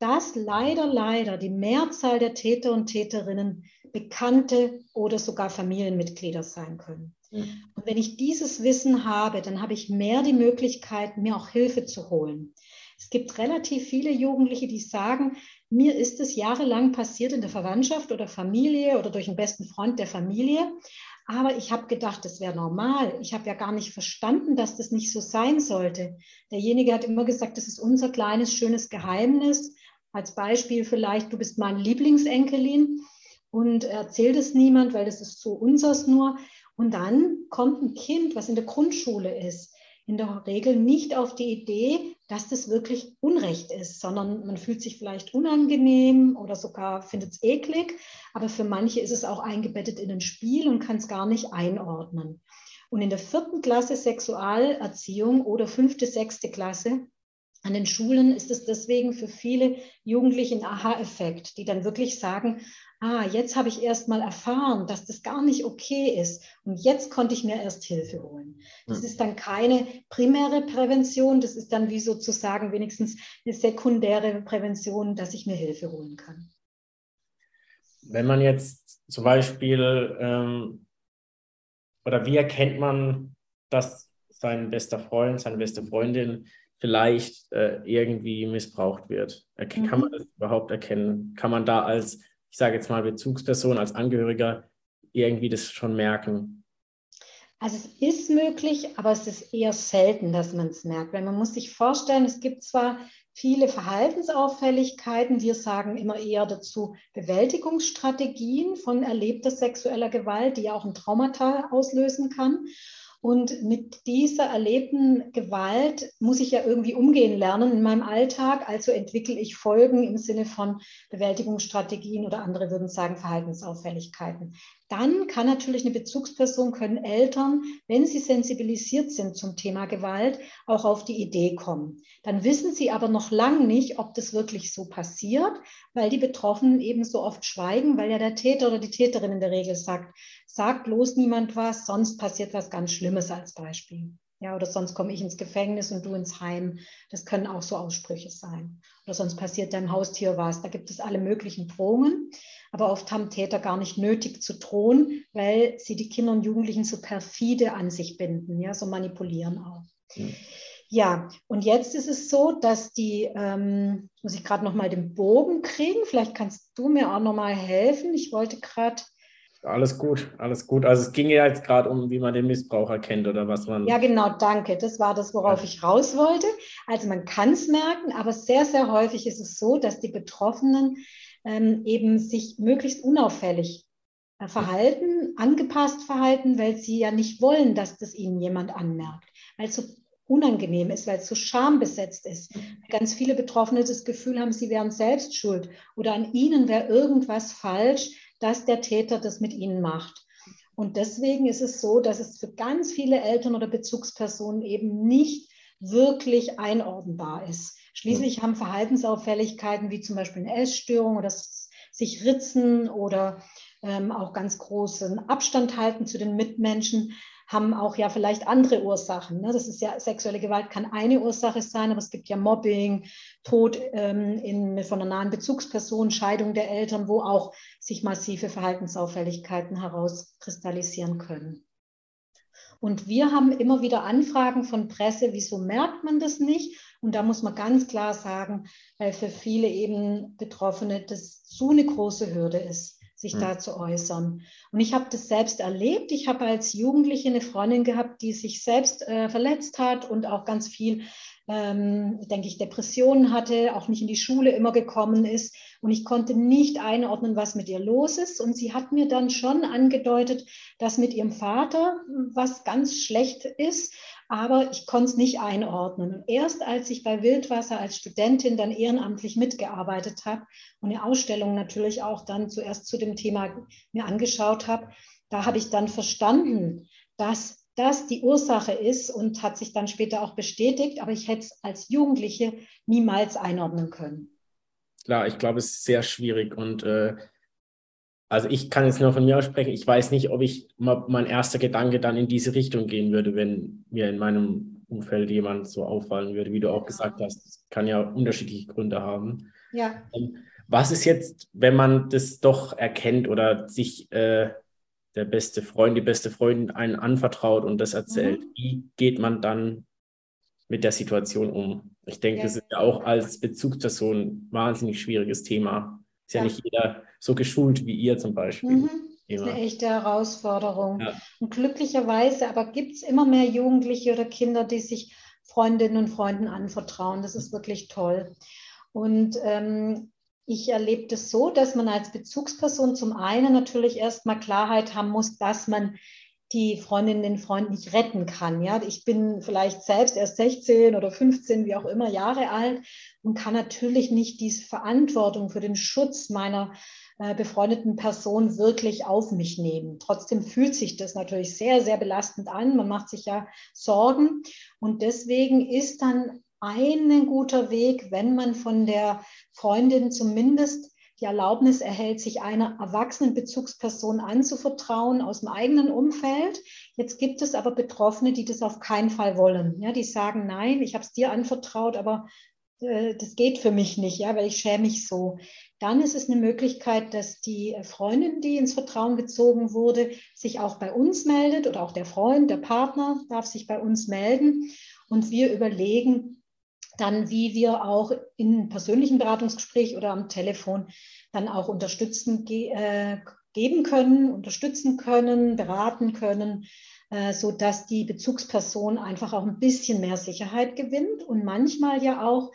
[SPEAKER 2] dass leider, leider die Mehrzahl der Täter und Täterinnen Bekannte oder sogar Familienmitglieder sein können. Mhm. Und wenn ich dieses Wissen habe, dann habe ich mehr die Möglichkeit, mir auch Hilfe zu holen. Es gibt relativ viele Jugendliche, die sagen, mir ist es jahrelang passiert in der Verwandtschaft oder Familie oder durch einen besten Freund der Familie. Aber ich habe gedacht, das wäre normal. Ich habe ja gar nicht verstanden, dass das nicht so sein sollte. Derjenige hat immer gesagt, das ist unser kleines, schönes Geheimnis. Als Beispiel vielleicht, du bist meine Lieblingsenkelin und erzählt es niemand, weil das ist so unseres nur. Und dann kommt ein Kind, was in der Grundschule ist, in der Regel nicht auf die Idee, dass das wirklich Unrecht ist, sondern man fühlt sich vielleicht unangenehm oder sogar findet es eklig. Aber für manche ist es auch eingebettet in ein Spiel und kann es gar nicht einordnen. Und in der vierten Klasse Sexualerziehung oder fünfte, sechste Klasse an den Schulen ist es deswegen für viele Jugendliche ein Aha-Effekt, die dann wirklich sagen, ah, jetzt habe ich erst mal erfahren, dass das gar nicht okay ist und jetzt konnte ich mir erst Hilfe holen. Das ist dann keine primäre Prävention, das ist dann wie sozusagen wenigstens eine sekundäre Prävention, dass ich mir Hilfe holen kann.
[SPEAKER 1] Wenn man jetzt zum Beispiel, ähm, oder wie erkennt man, dass sein bester Freund, seine beste Freundin vielleicht äh, irgendwie missbraucht wird. Kann mhm. man das überhaupt erkennen? Kann man da als, ich sage jetzt mal, Bezugsperson, als Angehöriger irgendwie das schon merken?
[SPEAKER 2] Also es ist möglich, aber es ist eher selten, dass man es merkt. Weil man muss sich vorstellen, es gibt zwar viele Verhaltensauffälligkeiten. Wir sagen immer eher dazu Bewältigungsstrategien von erlebter sexueller Gewalt, die ja auch ein Traumata auslösen kann. Und mit dieser erlebten Gewalt muss ich ja irgendwie umgehen lernen in meinem Alltag. Also entwickle ich Folgen im Sinne von Bewältigungsstrategien oder andere würden sagen Verhaltensauffälligkeiten. Dann kann natürlich eine Bezugsperson, können Eltern, wenn sie sensibilisiert sind zum Thema Gewalt, auch auf die Idee kommen. Dann wissen sie aber noch lange nicht, ob das wirklich so passiert, weil die Betroffenen eben so oft schweigen, weil ja der Täter oder die Täterin in der Regel sagt, sagt bloß niemand was, sonst passiert was ganz Schlimmes als Beispiel. Ja, oder sonst komme ich ins Gefängnis und du ins Heim. Das können auch so Aussprüche sein. Oder sonst passiert deinem Haustier was. Da gibt es alle möglichen Drohungen. Aber oft haben Täter gar nicht nötig zu drohen, weil sie die Kinder und Jugendlichen so perfide an sich binden, ja, so manipulieren auch. Mhm. Ja, und jetzt ist es so, dass die, ähm, muss ich gerade noch mal den Bogen kriegen. Vielleicht kannst du mir auch noch mal helfen. Ich wollte gerade
[SPEAKER 1] alles gut, alles gut. Also es ging ja jetzt gerade um, wie man den Missbrauch erkennt oder was man.
[SPEAKER 2] Ja, genau, danke. Das war das, worauf ja. ich raus wollte. Also man kann es merken, aber sehr, sehr häufig ist es so, dass die Betroffenen ähm, eben sich möglichst unauffällig äh, verhalten, angepasst verhalten, weil sie ja nicht wollen, dass das ihnen jemand anmerkt, weil es so unangenehm ist, weil es so schambesetzt ist. Ganz viele Betroffene das Gefühl haben, sie wären selbst schuld oder an ihnen wäre irgendwas falsch dass der Täter das mit ihnen macht. Und deswegen ist es so, dass es für ganz viele Eltern oder Bezugspersonen eben nicht wirklich einordnbar ist. Schließlich haben Verhaltensauffälligkeiten wie zum Beispiel eine Essstörung oder sich ritzen oder ähm, auch ganz großen Abstand halten zu den Mitmenschen haben auch ja vielleicht andere Ursachen. Ne? Das ist ja, sexuelle Gewalt kann eine Ursache sein, aber es gibt ja Mobbing, Tod ähm, in, von einer nahen Bezugsperson, Scheidung der Eltern, wo auch sich massive Verhaltensauffälligkeiten herauskristallisieren können. Und wir haben immer wieder Anfragen von Presse, wieso merkt man das nicht? Und da muss man ganz klar sagen, weil für viele eben Betroffene das so eine große Hürde ist sich mhm. da zu äußern. Und ich habe das selbst erlebt. Ich habe als Jugendliche eine Freundin gehabt, die sich selbst äh, verletzt hat und auch ganz viel, ähm, denke ich, Depressionen hatte, auch nicht in die Schule immer gekommen ist. Und ich konnte nicht einordnen, was mit ihr los ist. Und sie hat mir dann schon angedeutet, dass mit ihrem Vater was ganz schlecht ist aber ich konnte es nicht einordnen. Und erst als ich bei Wildwasser als Studentin dann ehrenamtlich mitgearbeitet habe und eine Ausstellung natürlich auch dann zuerst zu dem Thema mir angeschaut habe, da habe ich dann verstanden, dass das die Ursache ist und hat sich dann später auch bestätigt, aber ich hätte es als Jugendliche niemals einordnen können.
[SPEAKER 1] Klar, ich glaube, es ist sehr schwierig und äh, also ich kann jetzt nur von mir aussprechen, ich weiß nicht, ob ich mein erster Gedanke dann in diese Richtung gehen würde, wenn mir in meinem Umfeld jemand so auffallen würde, wie du auch gesagt hast. Das kann ja unterschiedliche Gründe haben.
[SPEAKER 2] Ja.
[SPEAKER 1] Ähm, was ist jetzt, wenn man das doch erkennt oder sich äh, der beste Freund, die beste Freundin einen anvertraut und das erzählt? Mhm. Wie geht man dann mit der Situation um? Ich denke, ja. das ist ja auch als Bezugsperson ein wahnsinnig schwieriges Thema. Ist ja, ja nicht jeder so geschult wie ihr zum Beispiel. Mhm.
[SPEAKER 2] Das ist eine echte Herausforderung. Ja. Und glücklicherweise aber gibt es immer mehr Jugendliche oder Kinder, die sich Freundinnen und Freunden anvertrauen. Das ist wirklich toll. Und ähm, ich erlebe das so, dass man als Bezugsperson zum einen natürlich erstmal Klarheit haben muss, dass man die Freundin den Freund nicht retten kann. Ja, ich bin vielleicht selbst erst 16 oder 15, wie auch immer Jahre alt und kann natürlich nicht diese Verantwortung für den Schutz meiner äh, befreundeten Person wirklich auf mich nehmen. Trotzdem fühlt sich das natürlich sehr, sehr belastend an. Man macht sich ja Sorgen und deswegen ist dann ein guter Weg, wenn man von der Freundin zumindest die Erlaubnis erhält, sich einer erwachsenen Bezugsperson anzuvertrauen aus dem eigenen Umfeld. Jetzt gibt es aber Betroffene, die das auf keinen Fall wollen. Ja, die sagen, nein, ich habe es dir anvertraut, aber das geht für mich nicht, ja, weil ich schäme mich so. Dann ist es eine Möglichkeit, dass die Freundin, die ins Vertrauen gezogen wurde, sich auch bei uns meldet oder auch der Freund, der Partner darf sich bei uns melden und wir überlegen, dann wie wir auch in persönlichen Beratungsgespräch oder am Telefon dann auch unterstützen äh, geben können, unterstützen können, beraten können, äh, so dass die Bezugsperson einfach auch ein bisschen mehr Sicherheit gewinnt und manchmal ja auch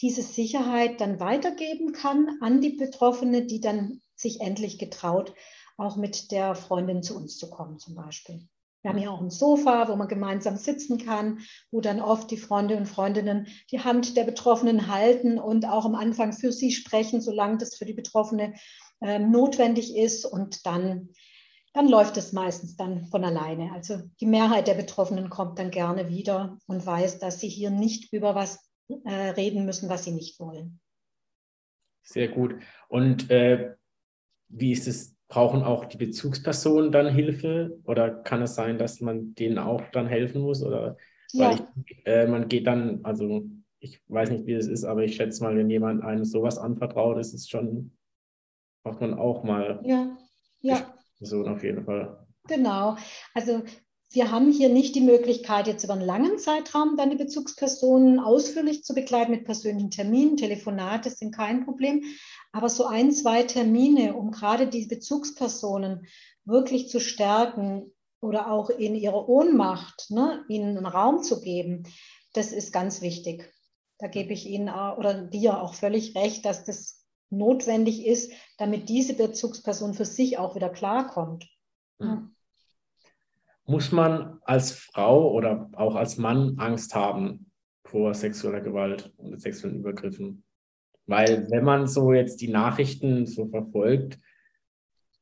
[SPEAKER 2] diese Sicherheit dann weitergeben kann an die Betroffene, die dann sich endlich getraut, auch mit der Freundin zu uns zu kommen zum Beispiel. Wir haben hier auch ein Sofa, wo man gemeinsam sitzen kann, wo dann oft die Freunde und Freundinnen die Hand der Betroffenen halten und auch am Anfang für sie sprechen, solange das für die Betroffene äh, notwendig ist. Und dann, dann läuft es meistens dann von alleine. Also die Mehrheit der Betroffenen kommt dann gerne wieder und weiß, dass sie hier nicht über was äh, reden müssen, was sie nicht wollen.
[SPEAKER 1] Sehr gut. Und äh, wie ist es brauchen auch die Bezugspersonen dann Hilfe oder kann es sein, dass man denen auch dann helfen muss? Oder ja. weil ich, äh, man geht dann, also ich weiß nicht, wie es ist, aber ich schätze mal, wenn jemand einem sowas anvertraut, ist es schon, braucht man auch mal
[SPEAKER 2] ja. Ja.
[SPEAKER 1] Person auf jeden Fall.
[SPEAKER 2] Genau. Also wir haben hier nicht die Möglichkeit, jetzt über einen langen Zeitraum deine Bezugspersonen ausführlich zu begleiten mit persönlichen Terminen. Telefonate sind kein Problem. Aber so ein, zwei Termine, um gerade die Bezugspersonen wirklich zu stärken oder auch in ihrer Ohnmacht, ne, ihnen einen Raum zu geben, das ist ganz wichtig. Da gebe ich Ihnen oder dir auch völlig recht, dass das notwendig ist, damit diese Bezugsperson für sich auch wieder klarkommt. Ja.
[SPEAKER 1] Muss man als Frau oder auch als Mann Angst haben vor sexueller Gewalt und sexuellen Übergriffen? Weil wenn man so jetzt die Nachrichten so verfolgt,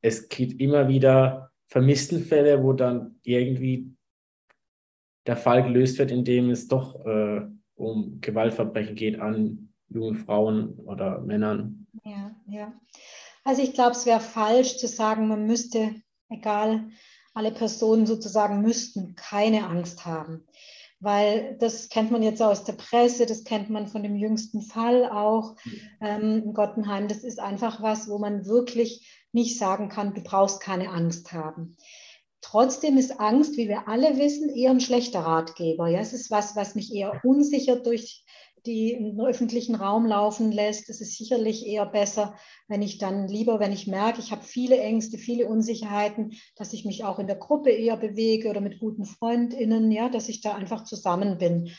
[SPEAKER 1] es gibt immer wieder Vermisstenfälle, wo dann irgendwie der Fall gelöst wird, indem es doch äh, um Gewaltverbrechen geht an jungen Frauen oder Männern.
[SPEAKER 2] Ja, ja. Also ich glaube, es wäre falsch zu sagen, man müsste, egal alle Personen sozusagen müssten keine Angst haben. Weil das kennt man jetzt aus der Presse, das kennt man von dem jüngsten Fall auch ähm, in Gottenheim. Das ist einfach was, wo man wirklich nicht sagen kann, du brauchst keine Angst haben. Trotzdem ist Angst, wie wir alle wissen, eher ein schlechter Ratgeber. Ja, es ist was, was mich eher unsicher durch die im öffentlichen Raum laufen lässt. Es ist sicherlich eher besser, wenn ich dann lieber, wenn ich merke, ich habe viele Ängste, viele Unsicherheiten, dass ich mich auch in der Gruppe eher bewege oder mit guten FreundInnen, ja, dass ich da einfach zusammen bin.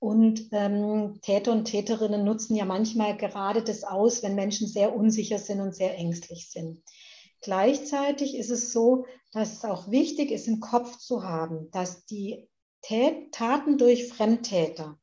[SPEAKER 2] Und ähm, Täter und Täterinnen nutzen ja manchmal gerade das aus, wenn Menschen sehr unsicher sind und sehr ängstlich sind. Gleichzeitig ist es so, dass es auch wichtig ist, im Kopf zu haben, dass die Taten durch Fremdtäter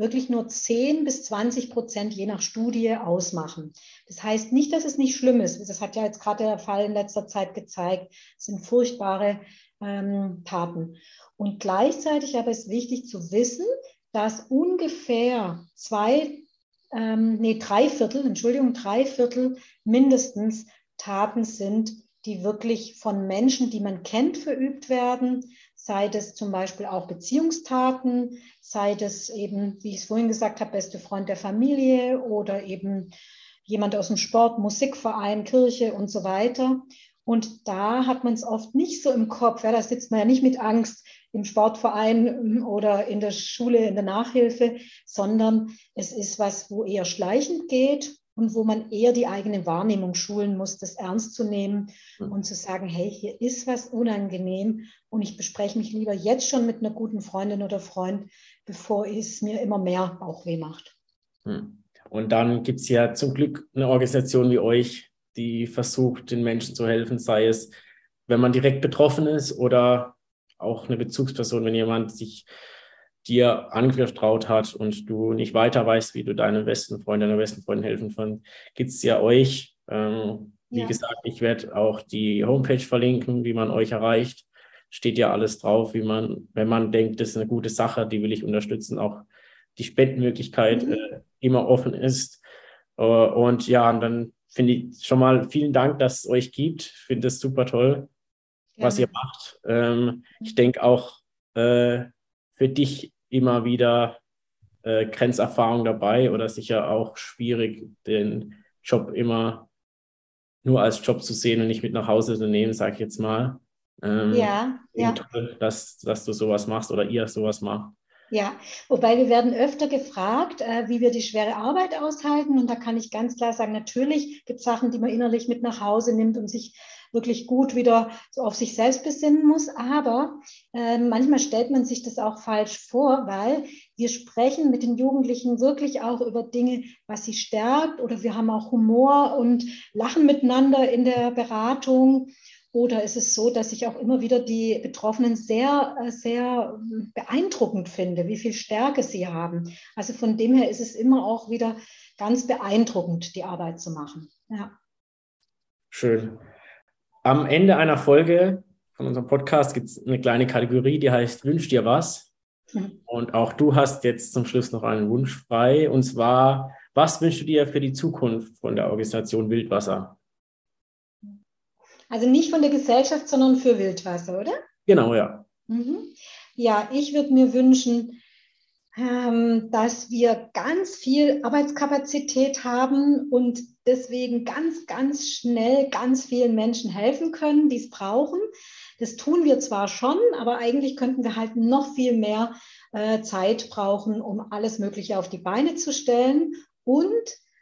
[SPEAKER 2] wirklich nur 10 bis 20 Prozent je nach Studie ausmachen. Das heißt nicht, dass es nicht schlimm ist. Das hat ja jetzt gerade der Fall in letzter Zeit gezeigt. Es sind furchtbare ähm, Taten. Und gleichzeitig aber ist wichtig zu wissen, dass ungefähr zwei, ähm, nee, drei Viertel, Entschuldigung, drei Viertel mindestens Taten sind, die wirklich von Menschen, die man kennt, verübt werden sei das zum Beispiel auch Beziehungstaten, sei das eben, wie ich es vorhin gesagt habe, beste Freund der Familie oder eben jemand aus dem Sport, Musikverein, Kirche und so weiter. Und da hat man es oft nicht so im Kopf. Ja, da sitzt man ja nicht mit Angst im Sportverein oder in der Schule, in der Nachhilfe, sondern es ist was, wo eher schleichend geht und wo man eher die eigene Wahrnehmung schulen muss, das ernst zu nehmen mhm. und zu sagen, hey, hier ist was unangenehm und ich bespreche mich lieber jetzt schon mit einer guten Freundin oder Freund, bevor es mir immer mehr Bauchweh macht.
[SPEAKER 1] Mhm. Und dann gibt es ja zum Glück eine Organisation wie euch, die versucht, den Menschen zu helfen, sei es, wenn man direkt betroffen ist oder auch eine Bezugsperson, wenn jemand sich dir angetraut hat und du nicht weiter weißt, wie du deinem besten Freund, deiner besten Freundin helfen kannst, gibt es ja euch. Ähm, wie ja. gesagt, ich werde auch die Homepage verlinken, wie man euch erreicht. Steht ja alles drauf, wie man, wenn man denkt, das ist eine gute Sache, die will ich unterstützen, auch die Spendenmöglichkeit mhm. äh, immer offen ist. Uh, und ja, und dann finde ich schon mal vielen Dank, dass es euch gibt. Ich finde es super toll, ja. was ihr macht. Ähm, ich denke auch, äh, für dich immer wieder äh, Grenzerfahrung dabei oder sicher auch schwierig, den Job immer nur als Job zu sehen und nicht mit nach Hause zu nehmen, sage ich jetzt mal.
[SPEAKER 2] Ähm, ja, ja.
[SPEAKER 1] Toll, dass, dass du sowas machst oder ihr sowas macht.
[SPEAKER 2] Ja, wobei wir werden öfter gefragt, äh, wie wir die schwere Arbeit aushalten. Und da kann ich ganz klar sagen, natürlich gibt es Sachen, die man innerlich mit nach Hause nimmt und sich wirklich gut wieder so auf sich selbst besinnen muss. Aber äh, manchmal stellt man sich das auch falsch vor, weil wir sprechen mit den Jugendlichen wirklich auch über Dinge, was sie stärkt. Oder wir haben auch Humor und lachen miteinander in der Beratung. Oder ist es so, dass ich auch immer wieder die Betroffenen sehr, äh, sehr beeindruckend finde, wie viel Stärke sie haben? Also von dem her ist es immer auch wieder ganz beeindruckend, die Arbeit zu machen. Ja.
[SPEAKER 1] Schön. Am Ende einer Folge von unserem Podcast gibt es eine kleine Kategorie, die heißt Wünsch dir was. Mhm. Und auch du hast jetzt zum Schluss noch einen Wunsch frei. Und zwar, was wünschst du dir für die Zukunft von der Organisation Wildwasser?
[SPEAKER 2] Also nicht von der Gesellschaft, sondern für Wildwasser, oder?
[SPEAKER 1] Genau, ja.
[SPEAKER 2] Mhm. Ja, ich würde mir wünschen, ähm, dass wir ganz viel Arbeitskapazität haben und deswegen ganz, ganz schnell ganz vielen Menschen helfen können, die es brauchen. Das tun wir zwar schon, aber eigentlich könnten wir halt noch viel mehr äh, Zeit brauchen, um alles Mögliche auf die Beine zu stellen. Und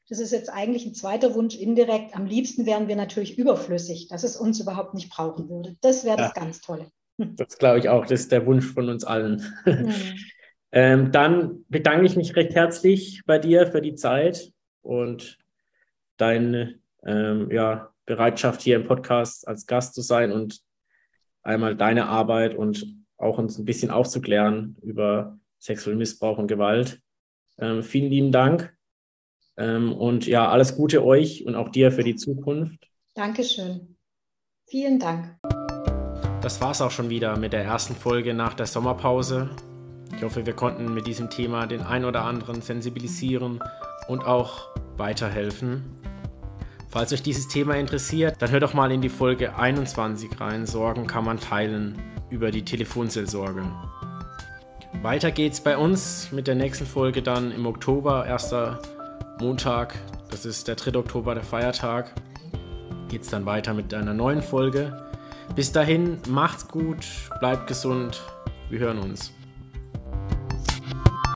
[SPEAKER 2] das ist jetzt eigentlich ein zweiter Wunsch indirekt. Am liebsten wären wir natürlich überflüssig, dass es uns überhaupt nicht brauchen würde. Das wäre ja, das ganz Tolle.
[SPEAKER 1] Das glaube ich auch. Das ist der Wunsch von uns allen. Mhm. ähm, dann bedanke ich mich recht herzlich bei dir für die Zeit und deine ähm, ja, Bereitschaft, hier im Podcast als Gast zu sein und einmal deine Arbeit und auch uns ein bisschen aufzuklären über sexuellen Missbrauch und Gewalt. Ähm, vielen lieben Dank. Ähm, und ja, alles Gute euch und auch dir für die Zukunft.
[SPEAKER 2] Dankeschön. Vielen Dank.
[SPEAKER 1] Das war es auch schon wieder mit der ersten Folge nach der Sommerpause. Ich hoffe, wir konnten mit diesem Thema den ein oder anderen sensibilisieren und auch weiterhelfen. Falls euch dieses Thema interessiert, dann hört doch mal in die Folge 21 rein. Sorgen kann man teilen über die Telefonseelsorge. Weiter geht's bei uns mit der nächsten Folge dann im Oktober, 1. Montag, das ist der 3. Oktober, der Feiertag, geht es dann weiter mit einer neuen Folge. Bis dahin, macht's gut, bleibt gesund, wir hören uns.